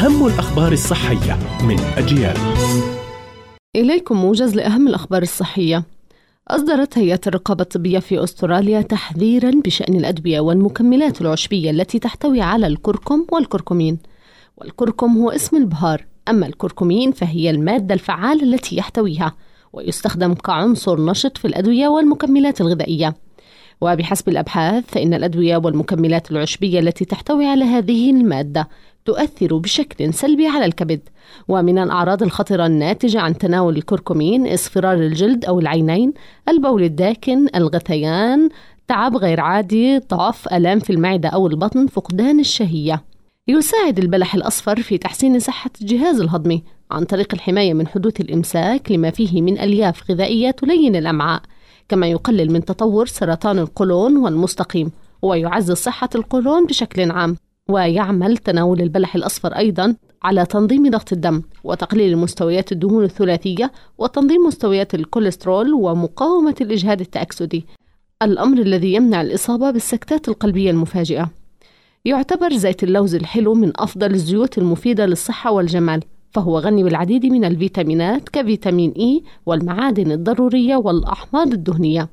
أهم الأخبار الصحية من أجيال. إليكم موجز لأهم الأخبار الصحية. أصدرت هيئة الرقابة الطبية في أستراليا تحذيرا بشأن الأدوية والمكملات العشبية التي تحتوي على الكركم والكركمين. والكركم هو اسم البهار. أما الكركمين فهي المادة الفعالة التي يحتويها ويستخدم كعنصر نشط في الأدوية والمكملات الغذائية. وبحسب الأبحاث فإن الأدوية والمكملات العشبية التي تحتوي على هذه المادة تؤثر بشكل سلبي على الكبد. ومن الأعراض الخطرة الناتجة عن تناول الكركمين اصفرار الجلد أو العينين البول الداكن الغثيان تعب غير عادي ضعف ألام في المعدة أو البطن فقدان الشهية. يساعد البلح الأصفر في تحسين صحة الجهاز الهضمي عن طريق الحماية من حدوث الإمساك لما فيه من ألياف غذائية تلين الأمعاء. كما يقلل من تطور سرطان القولون والمستقيم ويعزز صحة القولون بشكل عام ويعمل تناول البلح الأصفر أيضا على تنظيم ضغط الدم وتقليل مستويات الدهون الثلاثية وتنظيم مستويات الكوليسترول ومقاومة الإجهاد التأكسدي. الأمر الذي يمنع الإصابة بالسكتات القلبية المفاجئة. يعتبر زيت اللوز الحلو من أفضل الزيوت المفيدة للصحة والجمال. فهو غني بالعديد من الفيتامينات كفيتامين إي والمعادن الضرورية والأحماض الدهنية.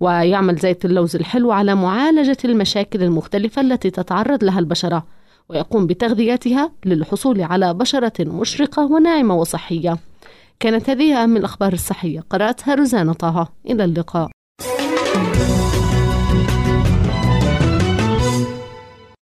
ويعمل زيت اللوز الحلو على معالجة المشاكل المختلفة التي تتعرض لها البشرة ويقوم بتغذيتها للحصول على بشرة مشرقة وناعمة وصحية. كانت هذه أهم الأخبار الصحية. قرأتها روزانا طه. إلى اللقاء.